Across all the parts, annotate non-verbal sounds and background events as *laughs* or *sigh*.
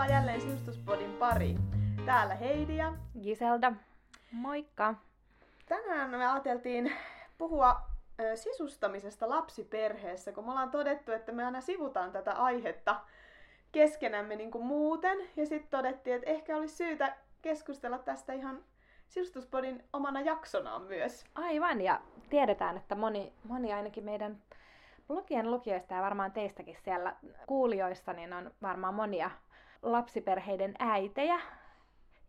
Tervetuloa jälleen Sisustuspodin pariin. Täällä Heidi ja Giselda. Moikka! Tänään me ajateltiin puhua sisustamisesta lapsiperheessä, kun me ollaan todettu, että me aina sivutaan tätä aihetta keskenämme niin kuin muuten. Ja sitten todettiin, että ehkä olisi syytä keskustella tästä ihan Sisustuspodin omana jaksonaan myös. Aivan, ja tiedetään, että moni, moni ainakin meidän blogien lukijoista ja varmaan teistäkin siellä kuulijoissa, niin on varmaan monia lapsiperheiden äitejä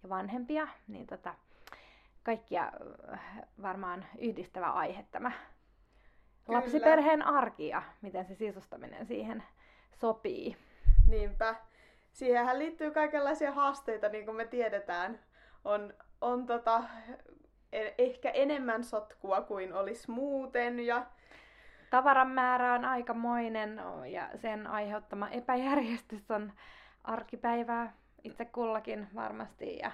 ja vanhempia, niin tota, kaikkia äh, varmaan yhdistävä aihe tämä Kyllä. lapsiperheen arki ja miten se sisustaminen siihen sopii. Niinpä. Siihenhän liittyy kaikenlaisia haasteita, niin kuin me tiedetään. On, on tota, e- ehkä enemmän sotkua kuin olisi muuten ja tavaran määrä on aikamoinen ja sen aiheuttama epäjärjestys on arkipäivää itse kullakin varmasti. Ja,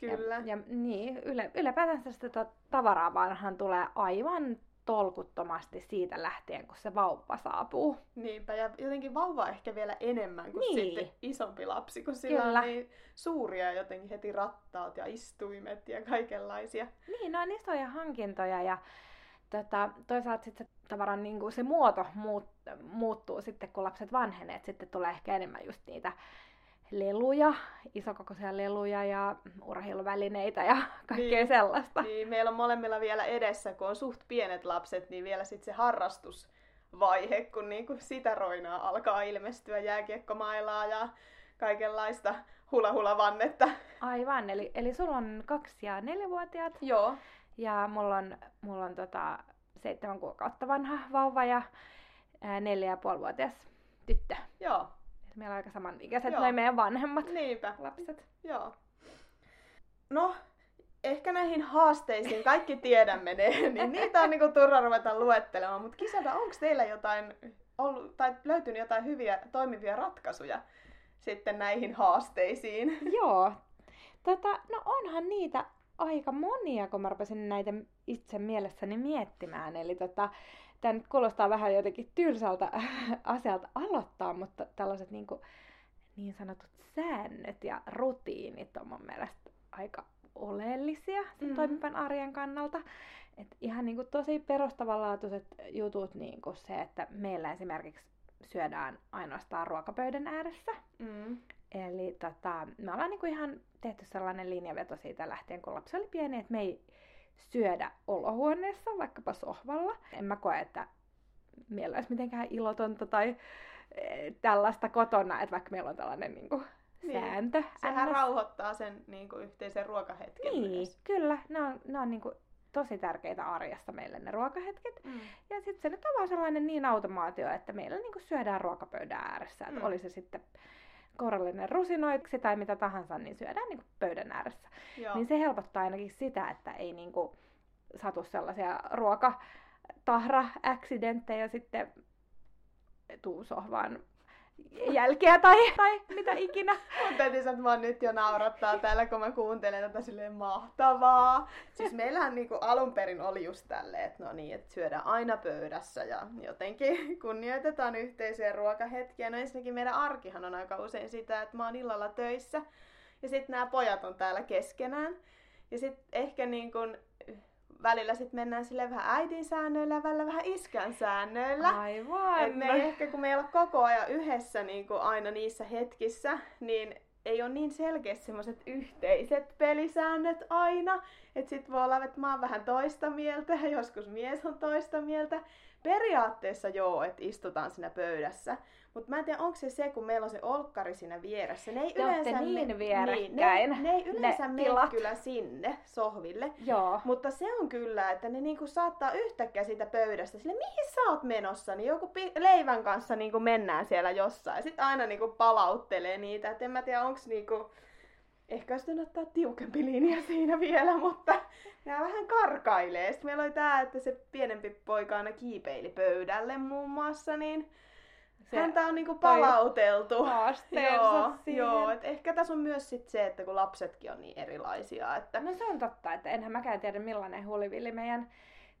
Kyllä. Ja, ja niin, yle, ylipäätänsä sitä tavaraa vanhan tulee aivan tolkuttomasti siitä lähtien, kun se vauva saapuu. Niinpä, ja jotenkin vauva ehkä vielä enemmän kuin niin. sitten isompi lapsi, kun sillä Kyllä. on niin suuria jotenkin heti rattaat ja istuimet ja kaikenlaisia. Niin, no on isoja hankintoja ja tota, toisaalta sitten tavaran niin kuin se muoto muut, muuttuu sitten, kun lapset vanhenee. Sitten tulee ehkä enemmän just niitä leluja, isokokoisia leluja ja urheiluvälineitä ja *laughs* kaikkea niin, sellaista. Niin, meillä on molemmilla vielä edessä, kun on suht pienet lapset, niin vielä sitten se harrastusvaihe, kun niinku sitä roinaa alkaa ilmestyä jääkiekkomailaa ja kaikenlaista hula-hula-vannetta. Aivan, eli, eli sulla on kaksi- ja neljävuotiaat. Joo. Ja mulla on, mulla on tota, seitsemän kuukautta vanha vauva ja neljä ja puolivuotias tyttö. Joo. Et meillä on aika samanikäiset noin meidän vanhemmat Niinpä. lapset. Joo. No, ehkä näihin haasteisiin kaikki tiedämme ne, *laughs* niin niitä on niinku turha ruveta luettelemaan. Mutta kiseltä, onko teillä jotain ollut, tai löytynyt jotain hyviä toimivia ratkaisuja sitten näihin haasteisiin? Joo. Tota, no onhan niitä aika monia, kun mä rupesin näitä itse mielessäni miettimään. Eli tota, tämä nyt kuulostaa vähän jotenkin tylsältä *laughs* asialta aloittaa, mutta tällaiset niin, kuin, niin sanotut säännöt ja rutiinit on mun mielestä aika oleellisia sen mm. toimivan arjen kannalta. Et ihan niin kuin tosi perustavanlaatuiset jutut, niin kuin se, että meillä esimerkiksi syödään ainoastaan ruokapöydän ääressä. Mm. Eli tota, me ollaan niinku ihan tehty sellainen linjaveto siitä lähtien, kun lapsi oli pieni, että me ei syödä olohuoneessa, vaikkapa sohvalla. En mä koe, että meillä olisi mitenkään ilotonta tai e, tällaista kotona, että vaikka meillä on tällainen niin kuin, niin. sääntö. Sehän ns. rauhoittaa sen niin kuin, yhteisen ruokahetken Niin, myös. kyllä. Ne on, ne on niin kuin, tosi tärkeitä arjessa meille ne ruokahetket. Mm. Ja sitten se nyt on vaan sellainen niin automaatio, että meillä niin kuin, syödään ruokapöydän ääressä. Mm. Että oli se sitten korallinen rusinoiksi tai mitä tahansa, niin syödään niin kuin pöydän ääressä. Joo. Niin se helpottaa ainakin sitä, että ei niin kuin satu sellaisia ruokatahra-accidenttejä sitten tuu sohvaan jälkeä tai, tai mitä ikinä. Mun täytyy sanoa, että mä nyt jo naurattaa täällä, kun mä kuuntelen tätä silleen mahtavaa. Siis meillähän niinku alun perin oli just tälleen, että no niin, että syödään aina pöydässä ja jotenkin kunnioitetaan yhteisiä ruokahetkiä. No ensinnäkin meidän arkihan on aika usein sitä, että mä oon illalla töissä ja sitten nämä pojat on täällä keskenään. Ja sitten ehkä niin kun välillä sitten mennään sille vähän äidin säännöillä ja välillä vähän iskän säännöillä. Aivan. Et me ei ehkä, kun me ei olla koko ajan yhdessä niin kuin aina niissä hetkissä, niin ei ole niin selkeästi semmoiset yhteiset pelisäännöt aina. Että sit voi olla, että mä oon vähän toista mieltä ja joskus mies on toista mieltä. Periaatteessa joo, että istutaan siinä pöydässä. Mutta mä en tiedä, onko se se, kun meillä on se olkkari siinä vieressä. Ne ei Te yleensä niin me, vierekkäin. Niin, ne, ne ei yleensä ne mene kyllä sinne sohville. Joo. Mutta se on kyllä, että ne niinku saattaa yhtäkkiä siitä pöydästä sille, mihin sä oot menossa, niin joku pi- leivän kanssa niinku mennään siellä jossain. Sitten aina niinku palauttelee niitä, että en mä tiedä, onko niinku ehkä sitten ottaa tiukempi linja siinä vielä, *laughs* mutta nämä vähän karkailee. Sitten meillä oli tämä, että se pienempi poika aina kiipeili pöydälle muun muassa, niin se Häntä on niinku palauteltu. joo, joo, et ehkä tässä on myös sit se, että kun lapsetkin on niin erilaisia. Että... No se on totta, että enhän mäkään tiedä millainen hulivilli meidän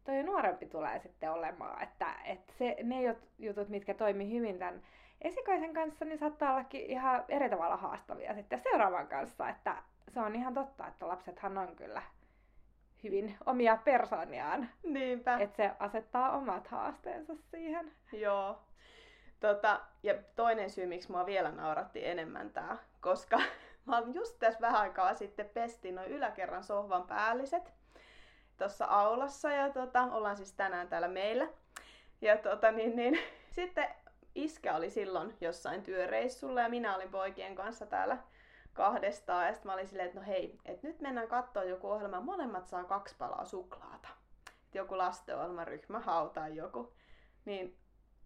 toi nuorempi tulee sitten olemaan. Että, että se, ne jutut, mitkä toimii hyvin tämän esikoisen kanssa, niin saattaa ollakin ihan eri tavalla haastavia sitten seuraavan kanssa. Että se on ihan totta, että lapsethan on kyllä hyvin omia persooniaan. Niinpä. Että se asettaa omat haasteensa siihen. Joo. Tota, ja toinen syy, miksi mua vielä nauratti enemmän tää, koska *laughs* mä oon just tässä vähän aikaa sitten pestin noin yläkerran sohvan päälliset tuossa aulassa ja tota, ollaan siis tänään täällä meillä. Ja tota, niin, niin, *laughs* sitten iskä oli silloin jossain työreissulla ja minä olin poikien kanssa täällä kahdestaan. Ja sitten mä olin silleen, että no hei, että nyt mennään katsoa joku ohjelma, molemmat saa kaksi palaa suklaata. Et joku lastenohjelmaryhmä hautaa joku. Niin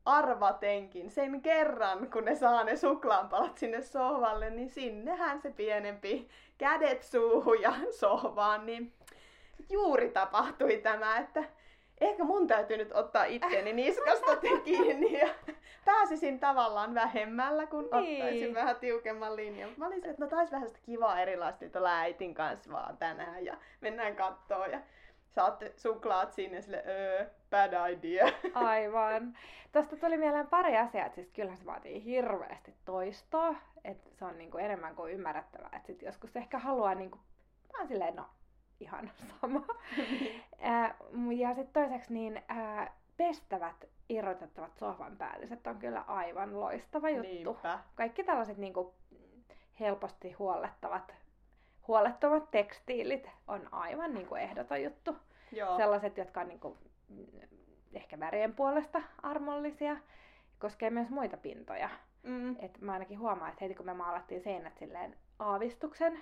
arvatenkin sen kerran, kun ne saa ne suklaanpalat sinne sohvalle, niin sinnehän se pienempi kädet suuhun ja *laughs* sohvaan, niin juuri tapahtui tämä, että ehkä mun täytyy nyt ottaa itteni niskasta *laughs* kiinni ja pääsisin tavallaan vähemmällä, kun niin. ottaisin vähän tiukemman linjan. Mä olin se, että no taisi vähän sitä kivaa erilaista nyt olla äitin kanssa vaan tänään ja mennään kattoo ja saatte suklaat sinne sille, öö, bad idea. *laughs* Aivan. Tuosta tuli mieleen pari asiaa, että siis kyllähän se vaatii hirveästi toistoa, että se on niinku enemmän kuin ymmärrettävää, että sit joskus ehkä haluaa niinku, vaan silleen, no ihan sama. *laughs* ja sitten toiseksi niin ää, pestävät irrotettavat sohvan päälliset on kyllä aivan loistava juttu. Niinpä. Kaikki tällaiset niinku helposti huollettavat, huollettavat tekstiilit on aivan niinku ehdoton juttu. Joo. Sellaiset, jotka on niinku, ehkä värien puolesta armollisia, koskee myös muita pintoja. Mm. Et mä ainakin huomaan, että heti kun me maalattiin seinät silleen aavistuksen,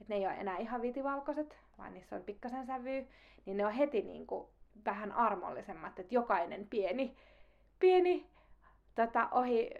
että ne ei ole enää ihan vitivalkoiset, vaan niissä on pikkasen sävyä, niin ne on heti niin kuin vähän armollisemmat, että jokainen pieni, pieni tota, ohi,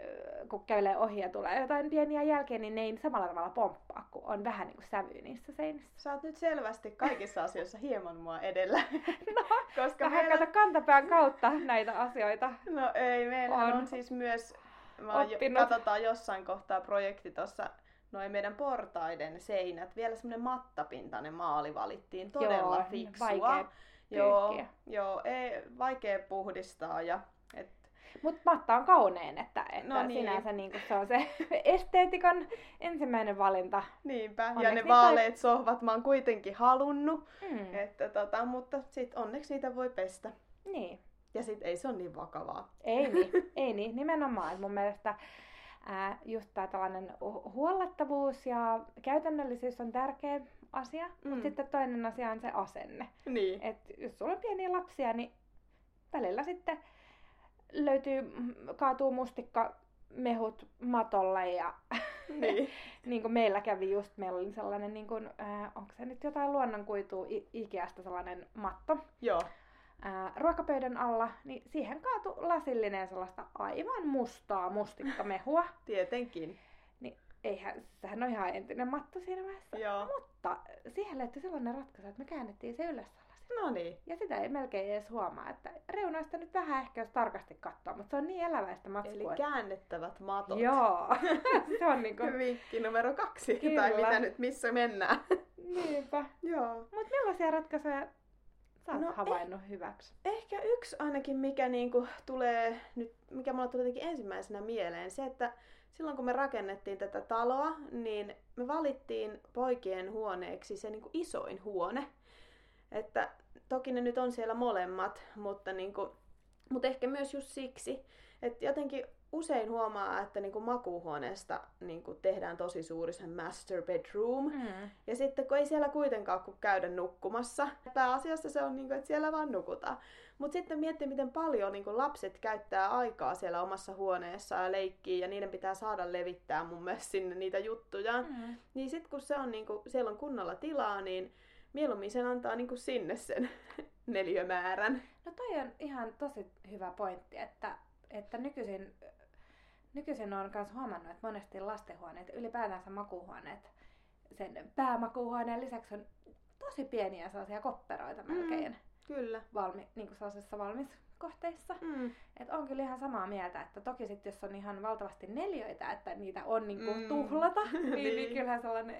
kun kävelee ohi ja tulee jotain pieniä jälkeen, niin ne ei samalla tavalla pomppaa, kun on vähän niin kuin sävyä niissä seinissä. Sä oot nyt selvästi kaikissa asioissa hieman mua edellä. *laughs* No, *laughs* koska meillä... kantapään kautta näitä asioita. No ei, meillä on. on siis myös, mä jo, katsotaan jossain kohtaa projekti tuossa noin meidän portaiden seinät, vielä semmoinen mattapintainen maali valittiin, todella joo, fiksua. Vaikea joo, joo, ei, vaikea puhdistaa ja. Mutta matta on kauneen, että, että no niin. sinänsä niin se on se *laughs* esteetikan ensimmäinen valinta. Niinpä, onneksi ja ne vaaleet toi... sohvat mä oon kuitenkin halunnut, mm. että tota, mutta sit onneksi niitä voi pestä. Niin. Ja sit ei se ole niin vakavaa. Ei niin, *laughs* ei niin, nimenomaan. Mun mielestä ää, just tämä tällainen huolettavuus ja käytännöllisyys on tärkeä asia, mm. mutta sitten toinen asia on se asenne. Niin. Et jos sulla on pieniä lapsia, niin välillä sitten löytyy, kaatuu mustikka mehut matolle ja niin. *laughs* niin kuin meillä kävi just, meillä oli sellainen, niin kuin, äh, onko se nyt jotain luonnonkuitua Ikeasta sellainen matto. Joo ää, ruokapöydän alla, niin siihen kaatu lasillinen sellaista aivan mustaa mustikkamehua. *laughs* Tietenkin. Niin eihän, sehän on ihan entinen matto siinä vaiheessa. Joo. Mutta siihen löytyi sellainen ratkaisu, että me käännettiin se ylös No niin. Ja sitä ei melkein edes huomaa, että reunoista nyt vähän ehkä jos tarkasti katsoo, mutta se on niin eläväistä matskua. Eli käännettävät matot. Joo. *laughs* se on niinku... Vinkki numero kaksi, Kyllä. tai mitä nyt missä mennään. *laughs* Niinpä. Joo. Mutta millaisia ratkaisuja sä oot no, havainnut eh, hyväksi? Ehkä yksi ainakin, mikä niinku tulee nyt, mikä mulle tuli jotenkin ensimmäisenä mieleen, se, että silloin kun me rakennettiin tätä taloa, niin me valittiin poikien huoneeksi se niinku isoin huone. Että toki ne nyt on siellä molemmat, mutta, niinku, mutta ehkä myös just siksi, että jotenkin usein huomaa, että niinku makuuhuoneesta niinku tehdään tosi suuri sen master bedroom. Mm. Ja sitten kun ei siellä kuitenkaan kun käydä nukkumassa. Pääasiassa se on, niinku, että siellä vaan nukutaan. Mutta sitten miettii, miten paljon niinku lapset käyttää aikaa siellä omassa huoneessa ja leikkii ja niiden pitää saada levittää mun mielestä sinne niitä juttuja. Mm. Niin sitten kun se on, niinku, siellä on kunnolla tilaa, niin mieluummin sen antaa niinku sinne sen *laughs* neliömäärän. No toi on ihan tosi hyvä pointti, että, että nykyisin nykyisin on myös huomannut, että monesti lastenhuoneet, ylipäätänsä makuuhuoneet, sen päämakuuhuoneen lisäksi on tosi pieniä sellaisia kopperoita mm. melkein. Kyllä. valmi, niin kuin sellaisessa valmiskohteissa. Mm. Et on kyllä ihan samaa mieltä, että toki sitten jos on ihan valtavasti neljöitä, että niitä on niin kuin Mm. tuhlata, *laughs* niin, niin. Niin. kyllähän sellainen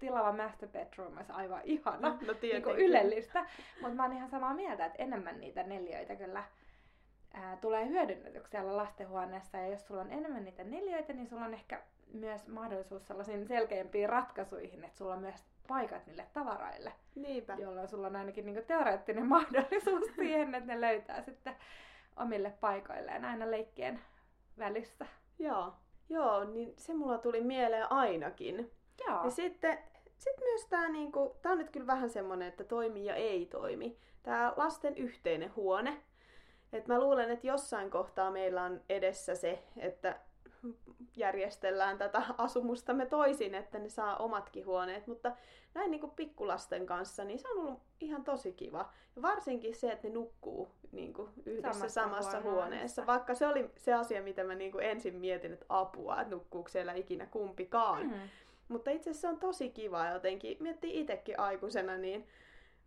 tilava master bedroom olisi aivan ihana. *laughs* No niin kuin ylellistä. Mutta mä oon ihan samaa mieltä, että enemmän niitä neljöitä kyllä ää, tulee hyödynnetyksi siellä lastenhuoneessa. Ja jos sulla on enemmän niitä neljöitä, niin sulla on ehkä myös mahdollisuus sellaisiin selkeämpiin ratkaisuihin, että sulla on myös paikat niille tavaroille, Niinpä. jolloin sulla on ainakin niinku teoreettinen *laughs* mahdollisuus siihen, että ne löytää sitten omille paikoilleen aina leikkien välissä. Joo. Joo, niin se mulla tuli mieleen ainakin. Joo. Ja sitten sit myös tämä niinku, tää on nyt kyllä vähän semmonen, että toimii ja ei toimi. Tämä lasten yhteinen huone. Et mä luulen, että jossain kohtaa meillä on edessä se, että järjestellään tätä asumustamme toisin, että ne saa omatkin huoneet, mutta näin niin kuin pikkulasten kanssa, niin se on ollut ihan tosi kiva. Ja varsinkin se, että ne nukkuu niin kuin yhdessä Samassa samassa, huoneessa. huoneessa. Vaikka se oli se asia, mitä mä niin kuin ensin mietin, että apua, että nukkuuko siellä ikinä kumpikaan. Mm. Mutta itse asiassa se on tosi kiva jotenkin. Miettii itsekin aikuisena, niin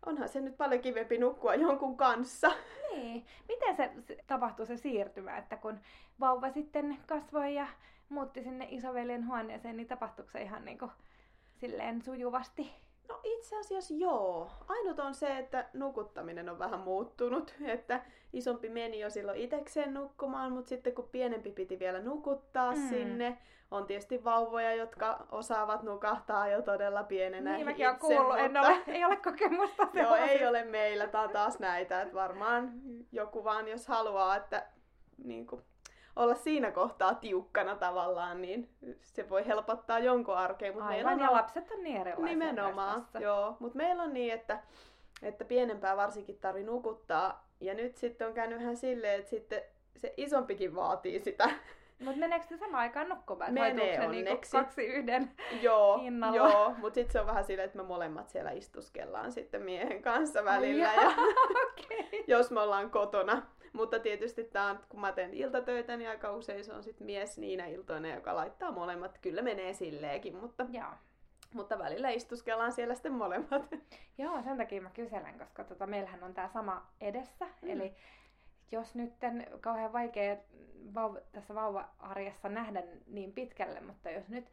onhan se nyt paljon kivempi nukkua jonkun kanssa. Niin. Miten se tapahtui se siirtymä, että kun vauva sitten kasvoi ja muutti sinne isoveljen huoneeseen, niin tapahtuiko se ihan niinku silleen sujuvasti? No itse asiassa joo. Ainut on se, että nukuttaminen on vähän muuttunut. *laughs* Että isompi meni jo silloin itekseen nukkumaan, mutta sitten kun pienempi piti vielä nukuttaa Mm. sinne, on tietysti vauvoja, jotka osaavat nukahtaa jo todella pienenä Niin mäkin itse, kuullut, en mutta- ole, *laughs* ei ole kokemusta *laughs* Joo, ei ole meillä. Tää on taas näitä, että varmaan joku vaan, jos haluaa, että niin kuin, olla siinä kohtaa tiukkana tavallaan, niin se voi helpottaa jonkun arkea. Mutta meillä Aivan, on ja lapset on niin erilaisia Nimenomaan, tässä. joo. Mutta meillä on niin, että, että pienempää varsinkin tarvi nukuttaa. Ja nyt sitten on käynyt vähän silleen, että sitten se isompikin vaatii sitä. Mutta meneekö se samaan aikaan nukkumaan? Menee niinku onneksi. kaksi yhden? joo, Hinnalla. joo. mutta sitten se on vähän silleen, että me molemmat siellä istuskellaan sitten miehen kanssa välillä. Ai ja *laughs* Okei. jos me ollaan kotona. Mutta tietysti tää on, kun mä teen iltatöitä, niin aika usein se on sitten mies niinä iltoina, joka laittaa molemmat. Kyllä menee silleenkin, mutta, Joo. mutta välillä istuskellaan siellä sitten molemmat. Joo, sen takia mä kyselen, koska tota, meillähän on tämä sama edessä. Mm. Eli jos nyt kauhean vaikea vauva, tässä vauva-arjessa nähdä niin pitkälle, mutta jos nyt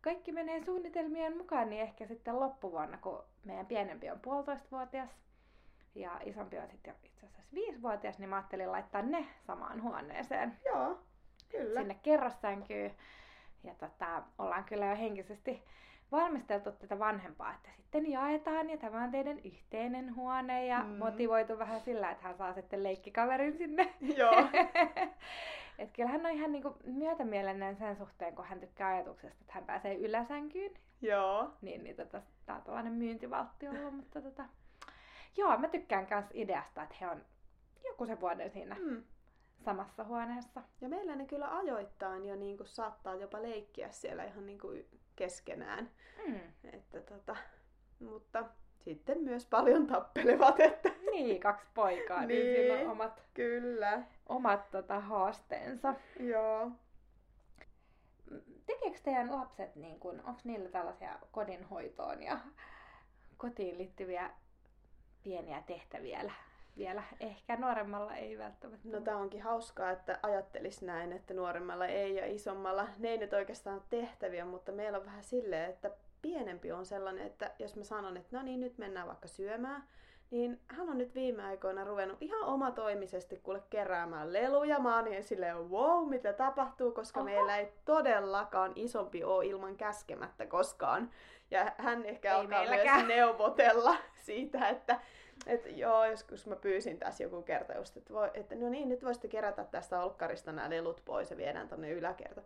kaikki menee suunnitelmien mukaan, niin ehkä sitten loppuvuonna, kun meidän pienempi on puolitoistavuotias ja isompi on sitten jo itse asiassa viisivuotias, niin mä ajattelin laittaa ne samaan huoneeseen Joo, kyllä. sinne kerrossänkyyn. Ja tota, ollaan kyllä jo henkisesti valmisteltu tätä vanhempaa, että sitten jaetaan ja tämä on teidän yhteinen huone ja Mm. motivoitu vähän sillä, että hän saa sitten leikkikaverin sinne. Joo. *laughs* Et kyllä hän on ihan niinku myötämielinen sen suhteen, kun hän tykkää ajatuksesta, että hän pääsee yläsänkyyn. Joo. Niin, niin tota, tää on tällainen myyntivaltti ollut, mutta tota, joo, mä tykkään myös ideasta, että he on joku se vuoden siinä Mm. samassa huoneessa. Ja meillä ne kyllä ajoittain jo niin kuin saattaa jopa leikkiä siellä ihan niin kuin keskenään. Mm. Että tota, mutta sitten myös paljon tappelevat, että Niin, kaksi poikaa, niin, Niin. on omat, kyllä. omat tota, haasteensa. Joo. Tekeekö teidän lapset, niin kun, onko niillä tällaisia kodinhoitoon ja kotiin liittyviä pieniä tehtäviä vielä? vielä? Ehkä nuoremmalla ei välttämättä. No tää onkin hauskaa, että ajattelis näin, että nuoremmalla ei ja isommalla ne ei nyt oikeastaan ole tehtäviä, mutta meillä on vähän silleen, että pienempi on sellainen, että jos mä sanon, että no niin, nyt mennään vaikka syömään, niin hän on nyt viime aikoina ruvennut ihan omatoimisesti kuule keräämään leluja. Mä oon niin silleen, wow, mitä tapahtuu, koska Oho. Meillä ei todellakaan isompi ole ilman käskemättä koskaan. Ja hän ehkä Ei alkaa meilläkään. myös neuvotella *laughs* siitä, että että joo, joskus mä pyysin tässä joku kerta just, että, voi, että no niin, nyt voisitte kerätä tästä olkkarista nämä lelut pois ja viedään tonne yläkerta.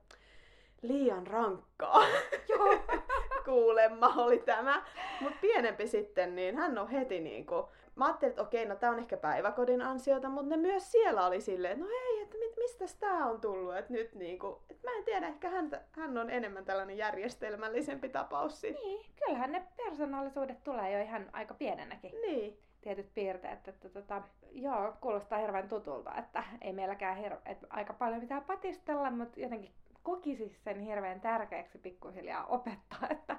Liian rankkaa. Joo. *laughs* Kuulemma *laughs* oli tämä. Mutta pienempi sitten, niin hän on heti niinku... Mä ajattelin, että okei, no tää on ehkä päiväkodin ansiota, mutta ne myös siellä oli silleen, että no hei, että mit, mistä tää on tullut, että nyt niinku... Että mä en tiedä, ehkä häntä, hän on enemmän tällainen järjestelmällisempi tapaus sitten. Niin, kyllähän ne persoonallisuudet tulee jo ihan aika pienenäkin. Niin. tietyt piirteet. Että, tota, joo, kuulostaa hirveän tutulta, että ei meilläkään hir- että aika paljon mitään patistella, mutta jotenkin kokisi sen hirveän tärkeäksi pikkuhiljaa opettaa, *laughs* että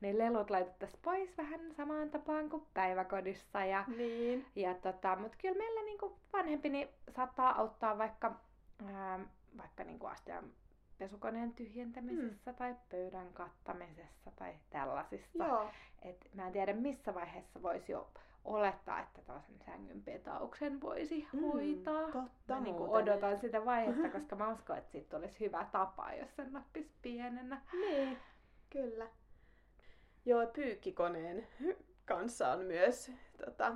ne lelut laitettaisiin pois vähän samaan tapaan kuin päiväkodissa. Ja, Niin. ja tota, mutta kyllä meillä niinku vanhempini saattaa auttaa vaikka, ää, vaikka niinku astian pesukoneen tyhjentämisessä mm. tai pöydän kattamisessa tai tällaisissa. Joo. Et mä en tiedä missä vaiheessa voisi jo olettaa, että tällaisen sängyn petauksen voisi Mm, hoitaa. totta mä niinku muuten. odotan sitä vaihetta, *laughs* koska mä uskon, että siitä olisi hyvä tapa, jos sen nappisi pienenä. Niin, kyllä. Joo, pyykkikoneen kanssa on myös tota,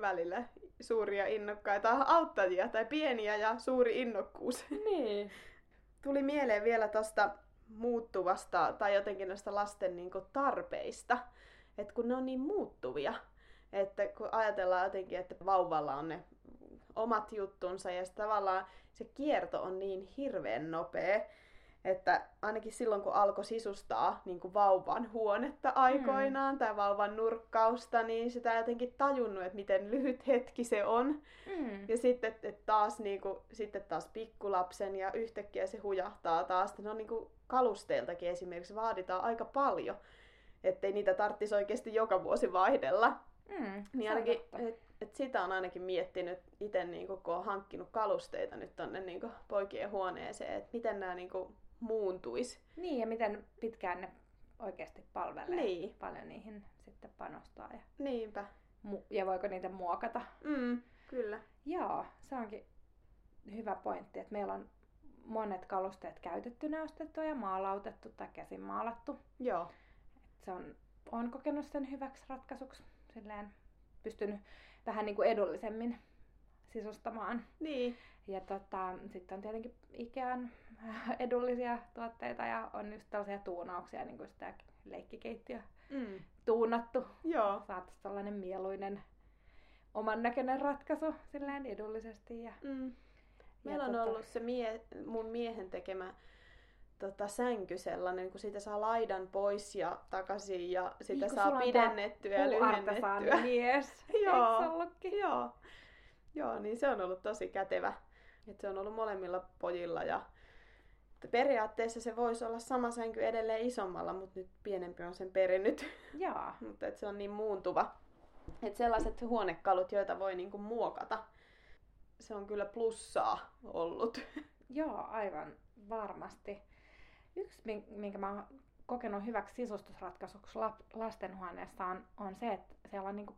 välillä suuria innokkaita auttajia tai pieniä ja suuri innokkuus. *laughs* Niin. Tuli mieleen vielä tuosta muuttuvasta tai jotenkin noista lasten niinku tarpeista, että kun ne on niin muuttuvia, että kun ajatellaan jotenkin, että vauvalla on ne omat juttunsa ja sit tavallaan se kierto on niin hirveän nopea, että ainakin silloin kun alkoi sisustaa niin kuin vauvan huonetta aikoinaan mm. tai vauvan nurkkausta, niin sitä ei jotenkin tajunnut, että miten lyhyt hetki se on. Mm. Ja sitten et taas, niinku, sitten taas pikkulapsen ja yhtäkkiä se hujahtaa taas. No niinku kalusteiltakin esimerkiksi vaaditaan aika paljon, ettei niitä tarvitsisi oikeasti joka vuosi vaihdella. Mm. Niin ainakin, et, et sitä on ainakin miettinyt itse, niinku, kun on hankkinut kalusteita nyt tonne niinku, poikien huoneeseen, että miten nämä niinku, muuntuis. Niin, ja miten pitkään ne oikeasti palvelee. Niin. Paljon niihin sitten panostaa. Ja, Niinpä. mu- ja voiko niitä muokata. Mm, kyllä. Joo, se onkin hyvä pointti, että meillä on monet kalusteet käytettynä ostettu ja maalautettu tai käsin maalattu. Joo. Se on, on kokenut sen hyväksi ratkaisuksi. Silleen pystynyt vähän niin kuin edullisemmin sisustamaan. Niin. Ja tota, sitten on tietenkin Ikean *laughs* edullisia tuotteita ja on just tällaisia tuunauksia, niin kuin sitä leikkikeittiö Mm. tuunattu. Joo. Saatu sellainen mieluinen oman näköinen ratkaisu silleen edullisesti. Ja, Mm. Meillä on tota- ollut se mie- mun miehen tekemä tota, sänky sellainen, kun siitä saa laidan pois ja takaisin ja sitä Niin, saa pidennettyä ja lyhennettyä. *laughs* mies. Joo. Joo. Joo, niin se on ollut tosi kätevä. Et se on ollut molemmilla pojilla ja periaatteessa se voisi olla sama sänky edelleen isommalla, mutta nyt pienempi on sen perinnyt. *laughs* Joo. mutta et se on niin muuntuva. Että sellaiset huonekalut, joita voi niinku muokata, se on kyllä plussaa ollut. *laughs* Joo, aivan varmasti. Yksi, min- minkä mä oon kokenut hyväksi sisustusratkaisuksi lastenhuoneessa on, on se, että siellä on niinku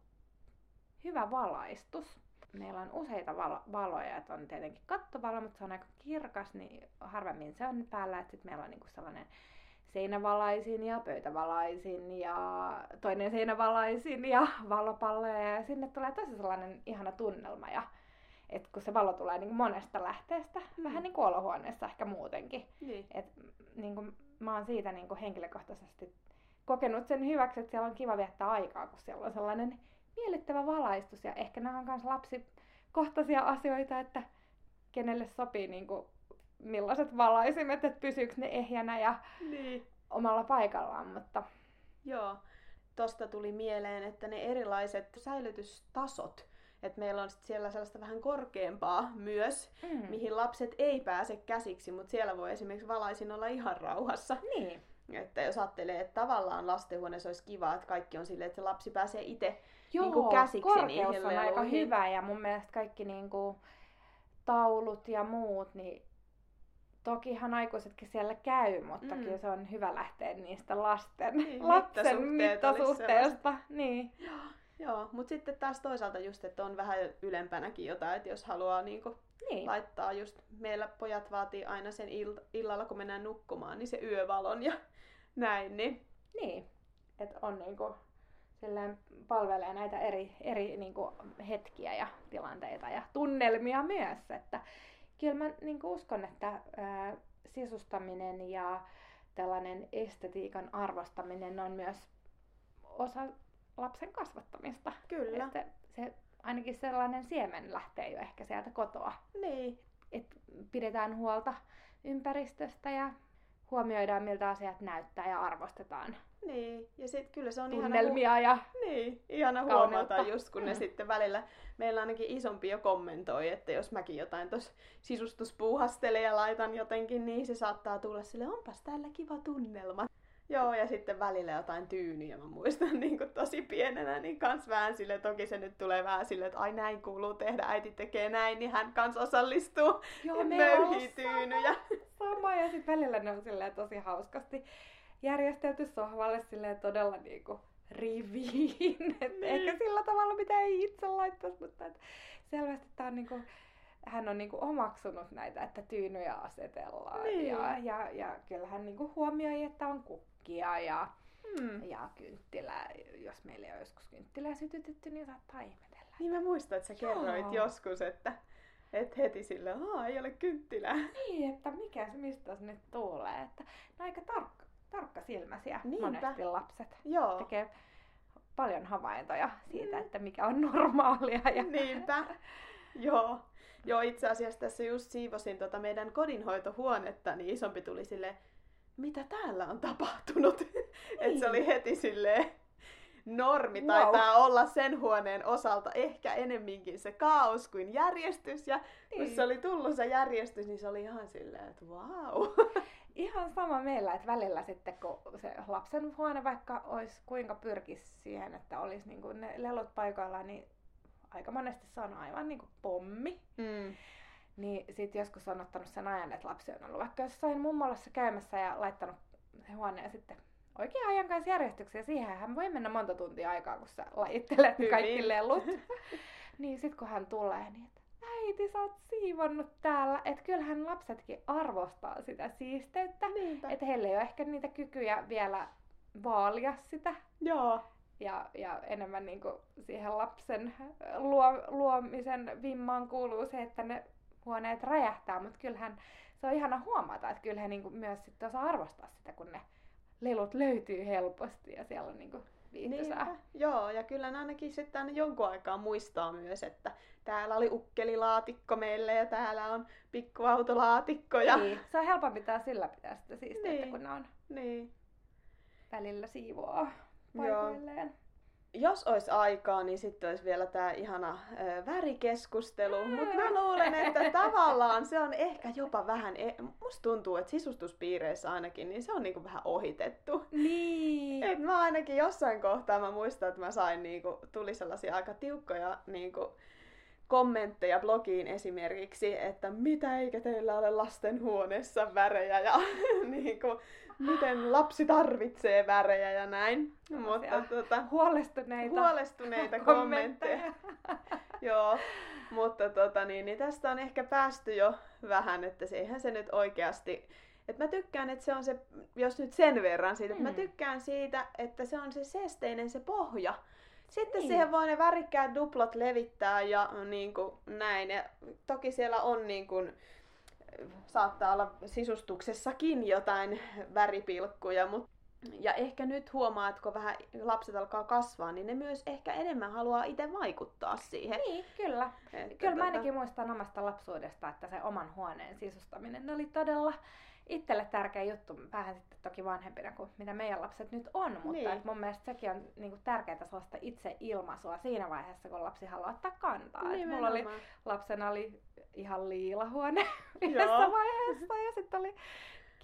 hyvä valaistus. Meillä on useita valo- valoja, että on tietenkin kattovalo, mutta se on aika kirkas, niin harvemmin se on päällä. Että sit meillä on niinku sellainen seinävalaisin ja pöytävalaisin ja toinen seinävalaisin ja valopalloja ja sinne tulee tosi sellainen ihana tunnelma ja että kun se valo tulee niin monesta lähteestä, mm. vähän niin kuin olohuoneessa ehkä muutenkin. Niin. Et, niin kuin, mä oon siitä niin kuin henkilökohtaisesti kokenut sen hyväksi, että siellä on kiva viettää aikaa, kun siellä on sellainen miellyttävä valaistus. Ja ehkä nämä on myös lapsikohtaisia asioita, että kenelle sopii niin kuin, millaiset valaisimet, että pysyykö ne ehjänä ja niin. omalla paikallaan. Mutta Joo. Tosta tuli mieleen, että ne erilaiset säilytystasot, että meillä on sit siellä sellaista vähän korkeampaa myös, mm. mihin lapset ei pääse käsiksi, mutta siellä voi esimerkiksi valaisin olla ihan rauhassa. Niin, Että jos ajattelee, että tavallaan lastenhuoneessa olisi kiva, että kaikki on silleen, että se lapsi pääsee itse Joo, niinku käsiksi korkeus niihin on aika hyvä ja mun mielestä kaikki niinku taulut ja muut, niin tokihan aikuisetkin siellä käy, mutta Mm. kyllä se on hyvä lähteä niistä lasten, Niin, lapsen mittasuhteesta. Niin. *gasps* *gasps* Joo, mutta sitten taas toisaalta just, että on vähän ylempänäkin jotain, että jos haluaa niinku Niin. laittaa just, meillä pojat vaatii aina sen ill- illalla, kun mennään nukkumaan, niin se yövalon ja *laughs* näin, niin niin. Että on niinku silleen palvelee näitä eri, eri niinku hetkiä ja tilanteita ja tunnelmia myös. Että kyllä mä niinku uskon, että ää, sisustaminen ja tällainen estetiikan arvostaminen on myös osa lapsen kasvattamista. kyllä. Että se, ainakin sellainen siemen lähtee jo ehkä sieltä kotoa. Niin, Että pidetään huolta ympäristöstä ja huomioidaan miltä asiat näyttää ja arvostetaan niin. Ja sitten kyllä se on ihana, tunnelmia ja hu- niin, ihana kauneutta. huomata just, kun ne Mm. sitten välillä, meillä ainakin isompi jo kommentoi, että jos mäkin jotain tuossa sisustuspuuhastelen ja laitan jotenkin, niin se saattaa tulla sille, onpas täällä kiva tunnelma. Joo, ja sitten välillä jotain tyyniä. Mä muistan *laughs* niin kuin tosi pienenä, niin kans vähän sille, toki se nyt tulee vähän silleen, että ai näin kuuluu tehdä, äiti tekee näin, niin hän kans osallistuu Joo, on möyhii tyynyjä. Sama, ja sitten välillä ne on silleen tosi hauskasti järjestelty sohvalle silleen todella niinku riviin. *laughs* Et Niin. Ehkä sillä tavalla, mitä ei itse laittaisi, mutta et selvästi tää on niinku, hän on niinku omaksunut näitä, että tyynyjä asetellaan. Niin. Ja, ja, ja kyllä hän niinku huomioi, että on kukkia ja, Hmm. ja kynttilää. Jos meillä ei ole joskus kynttilää sytytetty, niin saattaa ihmetellä. Niin mä muistan, että sä kerroit Joo. joskus, että et heti sille, aa ei ole kynttilää. Niin, että mikä mistä se nyt tulee. Että ne on aika tarkka, tarkka silmäisiä Niinpä. monesti lapset. Joo. Tekee paljon havaintoja siitä, Mm. että mikä on *laughs* normaalia. Ja... Niinpä. Joo. Joo, itse asiassa tässä just siivosin tota meidän kodinhoitohuonetta, niin isompi tuli sille, mitä täällä on tapahtunut? *laughs* että se oli heti silleen, normi Wow. taitaa olla sen huoneen osalta ehkä enemminkin se kaos kuin järjestys. Ja kun Niin. se oli tullut se järjestys, niin se oli ihan silleen, että vau. *laughs* Ihan sama meillä, että välillä sitten kun se lapsen huone vaikka olisi kuinka pyrkisi siihen, että olisi niin kuin ne lelut paikoillaan, niin aika monesti se on aivan niin kuin pommi. Mm. Niin sitten joskus on ottanut sen ajan, että lapsi on ollut vaikka jossain mummolassa käymässä ja laittanut se huoneen sitten oikein ajan kanssa järjestykseen. Ja siihenhän voi mennä monta tuntia aikaa, kun sä lajittelet Hyvin. kaikki lelut. *laughs* niin sitten kun hän tulee, niin että äiti, sä oot siivonnut täällä. Että kyllähän lapsetkin arvostaa sitä siisteyttä. Niinpä. Että heillä ei ole ehkä niitä kykyjä vielä vaalia sitä. Joo. Ja, ja enemmän niin kuin siihen lapsen luo, luomisen vimmaan kuuluu se, että ne huoneet räjähtää, mutta kyllähän se on ihana huomata, että kyllähän niin kuin myös sitten osaa arvostaa sitä, kun ne lelut löytyy helposti ja siellä on niin kuin viihtyisää. Niinpä. Joo, ja kyllä ne ainakin sitten aina jonkun aikaa muistaa myös, että täällä oli ukkelilaatikko meille ja täällä on pikkuautolaatikko. Ja... Niin, se on helpompi taas ylläpitää sitä siisteyttä, Niin. kun ne on Niin. välillä siivoaa Joo. paikoilleen. Jos olisi aikaa, niin sitten olisi vielä tämä ihana ö, värikeskustelu. Mutta mä luulen, tavallaan se on ehkä jopa vähän, e- musta tuntuu, että sisustuspiireissä ainakin, niin se on niinku vähän ohitettu. Niin. Et mä ainakin jossain kohtaa mä muistan, että mä sain niinku, tuli sellaisia aika tiukkoja niinku, kommentteja blogiin esimerkiksi, että mitä eikä teillä ole lastenhuoneessa värejä ja *laughs* niinku, miten lapsi tarvitsee värejä ja näin. Mutta tota, Huolestuneita huolestuneita kommentteja. Joo, mutta tota, niin, niin tästä on ehkä päästy jo vähän, että se, eihän se nyt oikeasti... että mä tykkään, että se on se, jos nyt sen verran siitä, että mä Mm. tykkään siitä, että se on se seesteinen se pohja. Sitten Niin. siihen voi ne värikkäät duplot levittää ja niin kuin näin. Ja toki siellä on niin kuin, saattaa olla sisustuksessakin jotain väripilkkuja, mutta ja ehkä nyt huomaa, että kun vähän lapset alkaa kasvaa, niin ne myös ehkä enemmän haluaa itse vaikuttaa siihen. Niin, kyllä. Että Kyllä mä tota- ainakin muistan omasta lapsuudesta, että se oman huoneen sisustaminen oli todella itselle tärkeä juttu. Vähän sitten toki vanhempina kuin mitä meidän lapset nyt on, mutta Niin. et mun mielestä sekin on niinku tärkeää sellaista itse ilmaisua siinä vaiheessa, kun lapsi haluaa ottaa kantaa. Et mulla oli, lapsena oli ihan liila huone Joo. *laughs* yhdessä vaiheessa ja sitten oli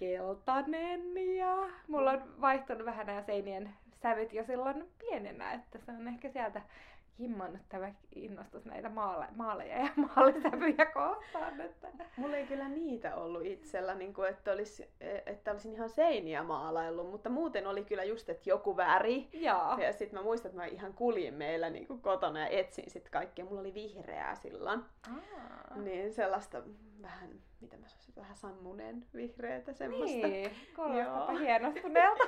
keltainen ja mulla on vaihtunut vähän nämä seinien sävyt jo silloin pienenä, että se on ehkä sieltä himmannut tämä innostus näitä maale, maaleja ja *laughs* maalisävyjä kohtaan. Että... Mulla ei kyllä niitä ollut itsellä, niin kuin, että, olisi, että olisin ihan seiniä maalaillut, mutta muuten oli kyllä just, että joku väri. Joo. Ja sitten mä muistan, että mä ihan kuljin meillä niin kuin kotona ja etsin sitten kaikkea. Mulla oli vihreää silloin. Aa. Niin sellaista vähän, mitä mä sanoisin, vähän sammuneen vihreätä semmoista. Niin, kuulostapa hienostuneelta.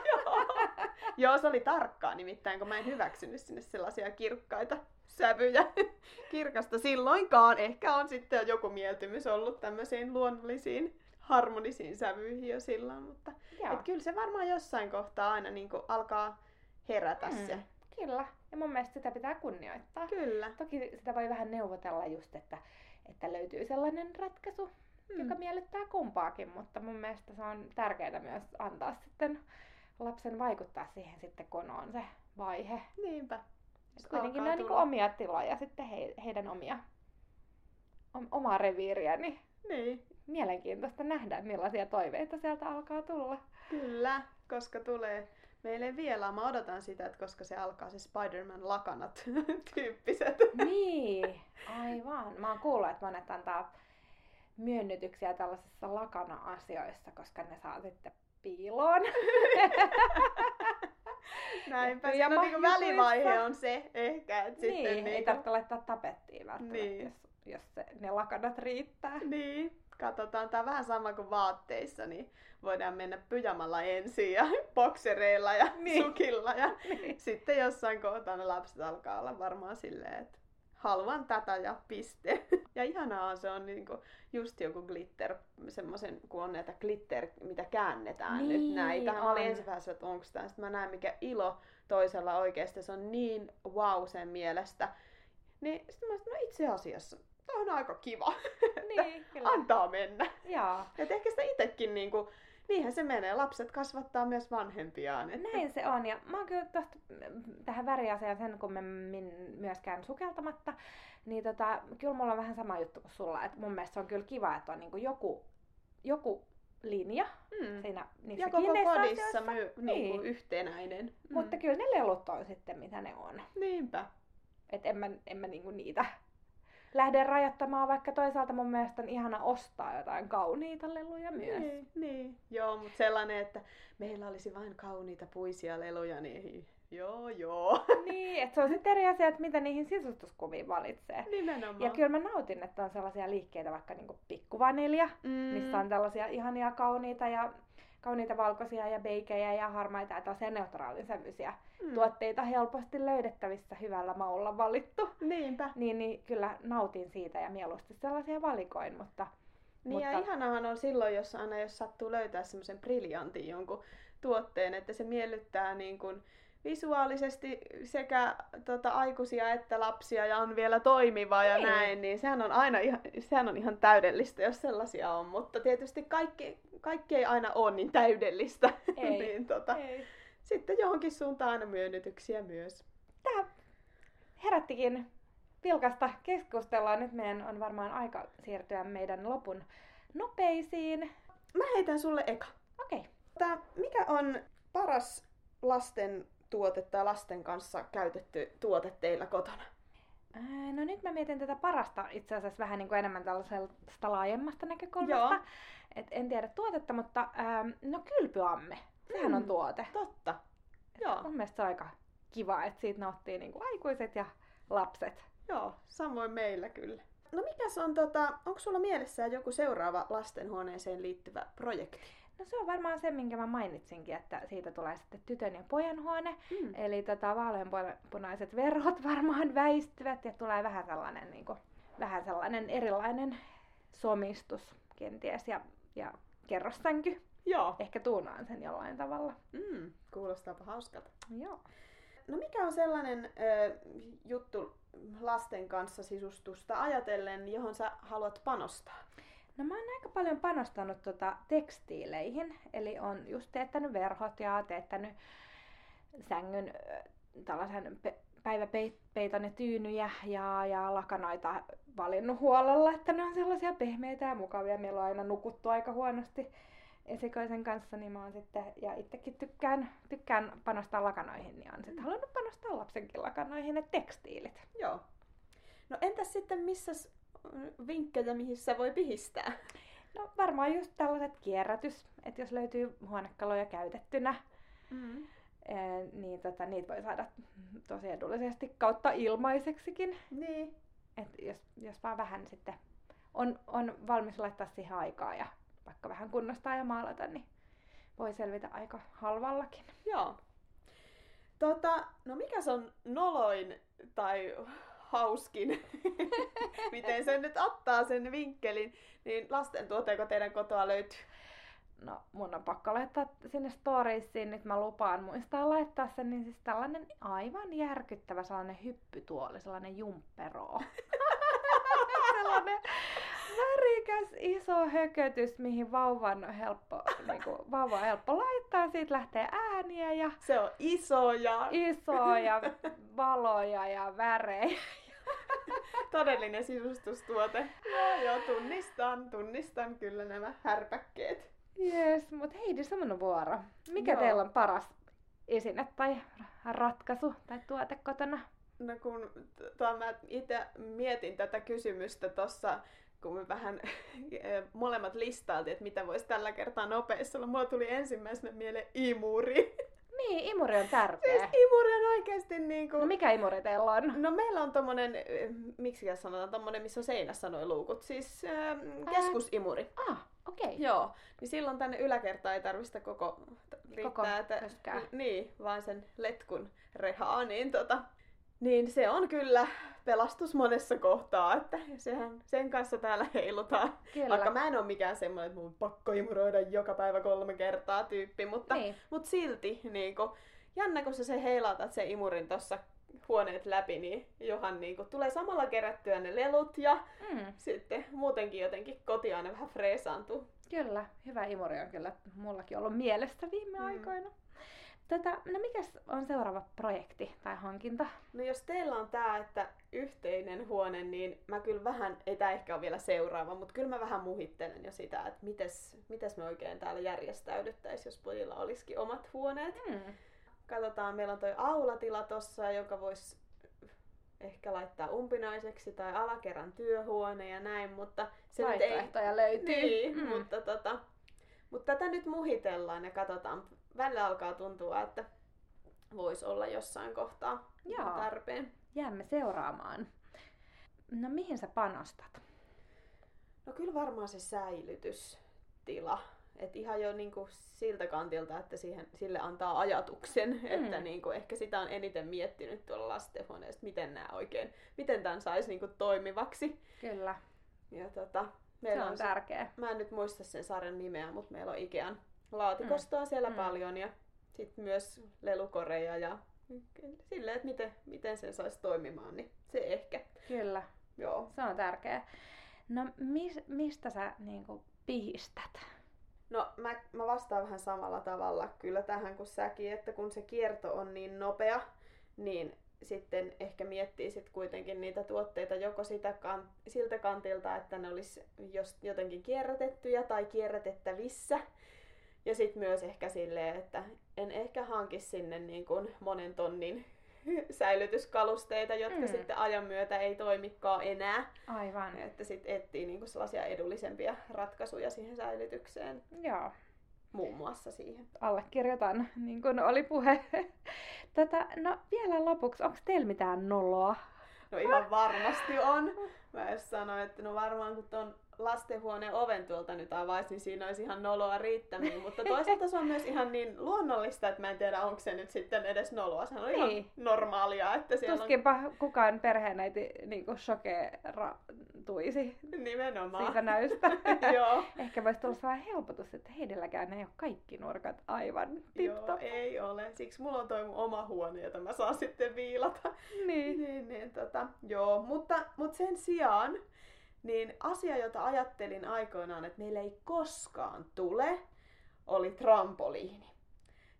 *laughs* Joo, se oli tarkkaa nimittäin, kun mä en hyväksynyt sinne sellaisia kirkkaita sävyjä *laughs* kirkasta silloinkaan. Ehkä on sitten joku mieltymys ollut tämmöisiin luonnollisiin harmonisiin sävyihin jo silloin, mutta Joo. et kyllä se varmaan jossain kohtaa aina niin alkaa herätä Mm, se. Kyllä. Ja mun mielestä sitä pitää kunnioittaa. Kyllä. Toki sitä voi vähän neuvotella just, että, että löytyy sellainen ratkaisu, Mm. joka miellyttää kumpaakin, mutta mun mielestä se on tärkeää myös antaa sitten lapsen vaikuttaa siihen sitten, kun on se vaihe. Niinpä. Et kuitenkin ne on niinku omia tiloja sitten he, heidän omia, om, omaa reviiriä, niin Niin, mielenkiintoista nähdä, millaisia toiveita sieltä alkaa tulla. kyllä. koska tulee meille vielä. Mä odotan sitä, että koska se alkaa se Spider-Man lakanat *laughs* tyyppiset. Niin, aivan. Mä oon kuullut, että monet antaa myönnytyksiä tällaisissa lakana-asioissa, koska ne saa sitten piiloon. *laughs* Näinpä, Ja niinku pyjama-jutuissa. välivaihe on se ehkä, että niin, sitten ei niinku, tarvitse laittaa tapettiin välttämättä, Niin. jos, jos se, ne lakanat riittää. Niin, katsotaan. Tämä on vähän sama kuin vaatteissa, niin voidaan mennä pyjamalla ensin ja *laughs* boksereilla ja *laughs* Niin. sukilla. Ja Niin. sitten jossain kohtaa ne lapset alkaa olla varmaan silleen, että haluan tätä ja piste. Ja ihanaa se on niinku just joku glitter, semmoisen, kun on näitä glitter, mitä käännetään Niin, nyt näitä. Mä olin ensin vähän, että onko tämä. Sitten mä näen, mikä ilo toisella oikeasti. Se on niin wow sen mielestä. Niin sitten mä sanoin, no itse asiassa, tämä on aika kiva. *laughs* Niin, kyllä. Antaa mennä. Joo. Et ehkä sitä itsekin niinku, niinhän se menee. Lapset kasvattaa myös vanhempiaan. Että... Näin se on. Ja mä oon kyllä tosta, tähän väriasiaan sen kummemmin myöskään sukeltamatta. Niin tota, kyllä mulla on vähän sama juttu kuin sulla. Että mun mielestä se on kyllä kiva, että on niinku joku, joku linja Mm. siinä niissä Ja koko kodissa asioissa. my, Niin. niinku yhtenäinen. Mm. Mutta kyllä ne lelut on sitten mitä ne on. Niinpä. Että en mä, en mä niinku niitä lähde rajoittamaan, vaikka toisaalta mun mielestä on ihana ostaa jotain kauniita leluja myös. Niin, niin. Joo, mutta sellainen, että meillä olisi vain kauniita puisia leluja, niin joo joo. *laughs* Niin, että se on sitten eri asia, että mitä niihin sisustuskuviin valitsee. Nimenomaan. Ja kyllä mä nautin, että on sellaisia liikkeitä, vaikka niinku pikkuvanilja, mm. missä on tällaisia ihania kauniita ja kauniita valkoisia ja beikejä ja harmaita ja tällaisia neutraalin sävyisiä mm. tuotteita helposti löydettävissä hyvällä maulla valittu. Niinpä. Niin, niin kyllä nautin siitä ja mieluusti sellaisia valikoin, mutta Niin ja Mutta- ihanahan on silloin, jos aina jos sattuu löytää semmoisen briljantin jonkun tuotteen, että se miellyttää niin kuin visuaalisesti sekä tota, aikuisia että lapsia ja on vielä toimiva ja Niin. näin, niin sehän on aina ihan, sehän on ihan täydellistä, jos sellaisia on. Mutta tietysti kaikki, kaikki ei aina ole niin täydellistä. *laughs* Ei. niin, tota, ei. sitten johonkin suuntaan aina myönnytyksiä myös. Tämä herättikin vilkasta keskustelua. Nyt meidän on varmaan aika siirtyä meidän lopun nopeisiin. Mä heitän sulle eka. Okei. Okay. Tää, mikä on paras lasten tuote tai lasten kanssa käytetty tuote teillä kotona? No nyt mä mietin tätä parasta itse asiassa vähän niin kuin enemmän tällaisesta laajemmasta näkökulmasta. Joo. Et en tiedä tuotetta, mutta ää, no kylpyamme. Sehän on Mm. tuote. Totta. Joo, Mun mielestä se on aika kiva, että siitä nauttii niin kuin aikuiset ja lapset. joo, samoin meillä kyllä. No mikäs on tota, onko sulla mielessään joku seuraava lastenhuoneeseen liittyvä projekti? No se on varmaan se, minkä mä mainitsinkin, että siitä tulee sitten tytön ja pojan huone. Mm. Eli tota, vaaleanpunaiset verhot varmaan väistyvät ja tulee vähän sellainen, niin kuin, vähän sellainen erilainen somistus kenties ja, ja kerrossänky. Joo. Ehkä tuunaan sen jollain tavalla. Mm, kuulostaapa hauskalta. Joo. No mikä on sellainen ö, juttu lasten kanssa sisustusta ajatellen, johon sä haluat panostaa? No mä oon aika paljon panostanut tota tekstiileihin, eli on just teettänyt verhot ja teettänyt sängyn tällaisen pe- päiväpeiton ja tyynyjä ja, ja lakanoita valinnut huolella, että ne on sellaisia pehmeitä ja mukavia. Meillä on aina nukuttu aika huonosti esikoisen kanssa, niin mä oon sitten, ja itsekin tykkään, tykkään panostaa lakanoihin, niin on sitten halunnut panostaa lapsenkin lakanoihin, ne tekstiilit. Joo. No entäs sitten missä vinkkejä, mihin sä voi pihistää? No varmaan just tällaiset kierrätys, että jos löytyy huonekaluja käytettynä, Mm. Ee, niin tota, niitä voi saada tosi edullisesti kautta ilmaiseksikin. Niin. Et jos, jos vaan vähän sitten on, on valmis laittaa siihen aikaa ja vaikka vähän kunnostaa ja maalata, niin voi selvitä aika halvallakin. Joo. Tota, no mikä on noloin tai hauskin, *laughs* miten sen nyt ottaa sen vinkkelin, niin lasten tuoteeko teidän kotoa löytyy? No mun on pakko laittaa sinne storiesiin, nyt mä lupaan muistaa laittaa sen, niin siis tällainen aivan järkyttävä sellainen hyppytuoli, sellainen jumppero. *laughs* sellainen värikäs iso hökötys, mihin vauvan on helppo, niinku, vauva on helppo laittaa, siitä lähtee ääniä ja Se on iso ja isoja valoja ja värejä. Todellinen sisustustuote. Joo, joo, tunnistan, tunnistan kyllä nämä härpäkkeet. Yes, mutta Heidi, semmonen vuoro. Mikä Joo. teillä on paras esine tai ratkaisu tai tuote kotona? No kun t- tuo, mä itse mietin tätä kysymystä tuossa, kun me vähän molemmat listailtiin, että mitä voisi tällä kertaa nopeasti olla. Mulla tuli ensimmäisenä mieleen imuri. Niin, imuri on tärkeä. Siis imuri on oikeasti niin kuin... No mikä imuri teillä on? No meillä on tommonen, eh, miksi sanotaan, tommonen, missä on seinässä noin luukut, siis äh, keskusimuri. Ah, okei. Okay. Joo, niin silloin tänne yläkertaan ei tarvista koko riittää, Koko että, niin, vaan sen letkun rehaa, niin tota, niin se on kyllä pelastus monessa kohtaa, että sehän, sen kanssa täällä heilutaan. Kyllä. Vaikka mä en ole mikään semmoinen, että mun on pakko imuroida joka päivä kolme kertaa tyyppi, mutta, Niin. mutta silti niin kun, jännä, kun sä se heilautat sen imurin tuossa huoneet läpi, niin johan niin kun, tulee samalla kerättyä ne lelut ja Mm, sitten muutenkin jotenkin koti aina vähän freesaantuu. kyllä, hyvä imuri on kyllä mullakin ollut mielessä viime Mm. aikoina. Tätä, no mikäs on seuraava projekti tai hankinta? No jos teillä on tää, että yhteinen huone, niin mä kyllä vähän, ei tää ehkä ole vielä seuraava, mutta kyllä mä vähän muhittelen jo sitä, että mites, mites me oikein täällä järjestäydyttäisiin, jos pojilla olisikin omat huoneet. Mm. Katsotaan, meillä on toi aulatila tossa, joka voisi ehkä laittaa umpinaiseksi tai alakerran työhuone ja näin, mutta se nyt ei... Löytyy. Niin, Mm. mutta, tota, mutta tätä nyt muhitellaan ja katsotaan. Välillä alkaa tuntua, että voisi olla jossain kohtaa Joo. tarpeen. Jäämme seuraamaan. No mihin sä panostat? No kyllä varmaan se säilytystila. Et ihan jo niinku siltä kantilta, että siihen, sille antaa ajatuksen, mm. että niinku ehkä sitä on eniten miettinyt tuolla lastenhuoneessa, miten nämä oikein, miten tämän saisi niinku toimivaksi. Kyllä, Ja tota, se meillä on on se, tärkeä. mä en nyt muista sen sarjan nimeä, mutta meillä on Ikean laatikostoa mm. siellä Mm. paljon ja sitten myös lelukoreja ja silleen, että miten, miten sen saisi toimimaan, niin se ehkä. Kyllä, Joo. se on tärkeä. No mis, mistä sä niinku pihistät? No mä, mä vastaan vähän samalla tavalla kyllä tähän kuin säkin, että kun se kierto on niin nopea, niin sitten ehkä miettii sit kuitenkin niitä tuotteita joko sitä kan, siltä kantilta, että ne olisi jos jotenkin kierrätettyjä tai kierrätettävissä. Ja sitten myös ehkä silleen, että en ehkä hanki sinne niin kuin monen tonnin *laughs* säilytyskalusteita, jotka Mm. sitten ajan myötä ei toimikaan enää. Aivan. Että sitten etsii niinku sellaisia edullisempia ratkaisuja siihen säilytykseen, Joo, muun muassa siihen. allekirjoitan, niin kuin oli puhe. *laughs* Tätä, no vielä lopuksi, onko teillä mitään noloa? No ihan varmasti on. Mä edes sanoin, että no varmaan kun ton lastenhuoneen oven tuolta nyt avaisi, niin siinä olisi ihan noloa riittämiin. Mutta toisaalta se on myös ihan niin luonnollista, että mä en tiedä, onko se nyt sitten edes noloa. Se on Niin. ihan normaalia, että siellä Tuskinpa kukaan perheenäiti niin shokeeratuisi on nimenomaan. siitä näystä. *laughs* Joo. Ehkä voisi tulla sellainen helpotus, että heidilläkään ei ole kaikki nurkat aivan Joo, tip-top. ei ole. Siksi mulla on toi mun oma huone, jota mä saan sitten viilata. Niin. Niin, niin tota, joo, mutta, mutta sen sijaan, niin asia, jota ajattelin aikoinaan, että meillä ei koskaan tule, oli trampoliini.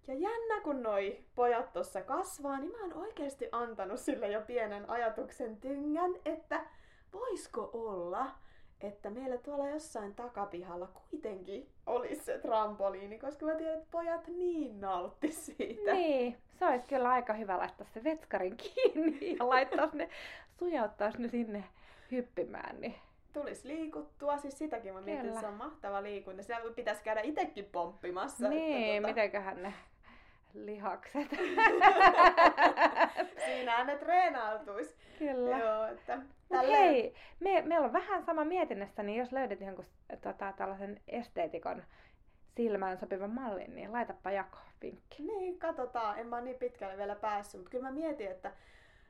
Ja jännä, kun noi pojat tuossa kasvaa, niin mä oon oikeasti antanut sille jo pienen ajatuksen tyngän, että voisiko olla, että meillä tuolla jossain takapihalla kuitenkin olisi se trampoliini, koska mä tiedän, että pojat niin nautti siitä. Niin, se olisi kyllä aika hyvä laittaa se vetskarin kiinni ja laittaa ne, sujauttaa ne sinne hyppimään. Niin. Tulisi liikuttua. Siis sitäkin mä mietin, Kyllä. että se on mahtava liikunta. Siellä pitäisi käydä itsekin pomppimassa. Niin, että, mitenköhän ne lihakset. *laughs* Siinä ne treenautuisi. kyllä. Joo, että hei, me, meillä on vähän sama mietinnässä, niin jos löydät jonkun tota, tällaisen esteetikon silmään sopivan mallin, niin laitapa jako vinkki. Niin, katsotaan. En mä ole niin pitkälle vielä päässyt, mutta kyllä mä mietin, että,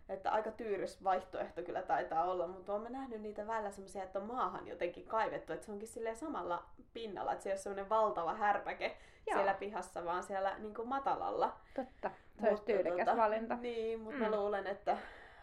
että aika tyyrys vaihtoehto kyllä taitaa olla, mutta mä nähnyt niitä välillä semmoisia, että on maahan jotenkin kaivettu, että se onkin silleen samalla pinnalla, että se ei ole semmoinen valtava härpäke Joo. siellä pihassa, vaan siellä niin kuin matalalla. Totta, se olisi tyylikäs valinta. Niin, mutta Mm. mä luulen, että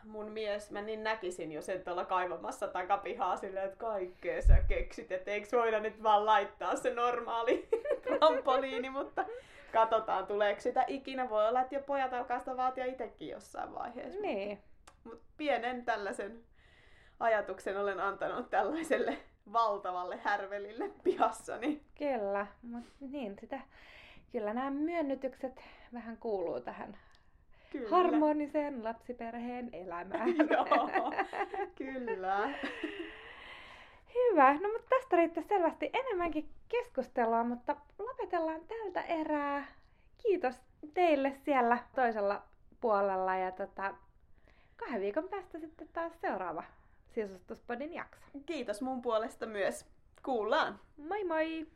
mun mies, mä niin näkisin jo sen tuolla kaivamassa takapihaa silleen, että kaikkea sä keksit, että eikö voida nyt vaan laittaa se normaali *laughs* trampoliini, mutta katsotaan tuleeko sitä ikinä. Voi olla, että jo pojat alkaa sitä vaatia itsekin jossain vaiheessa. Niin, Mutta pienen tällaisen ajatuksen olen antanut tällaiselle valtavalle härvelille pihassani. Kyllä, mutta niin sitä, kyllä nämä myönnytykset vähän kuuluu tähän Kyllä. harmoniseen lapsiperheen elämään. *laughs* Joo, kyllä. Hyvä, no mutta tästä riittää selvästi enemmänkin keskustelua, mutta lopetellaan tältä erää. Kiitos teille siellä toisella puolella ja tota, kahden viikon päästä sitten taas seuraava Sisustuspodin jakso. Kiitos mun puolesta myös. Kuullaan. Moi moi!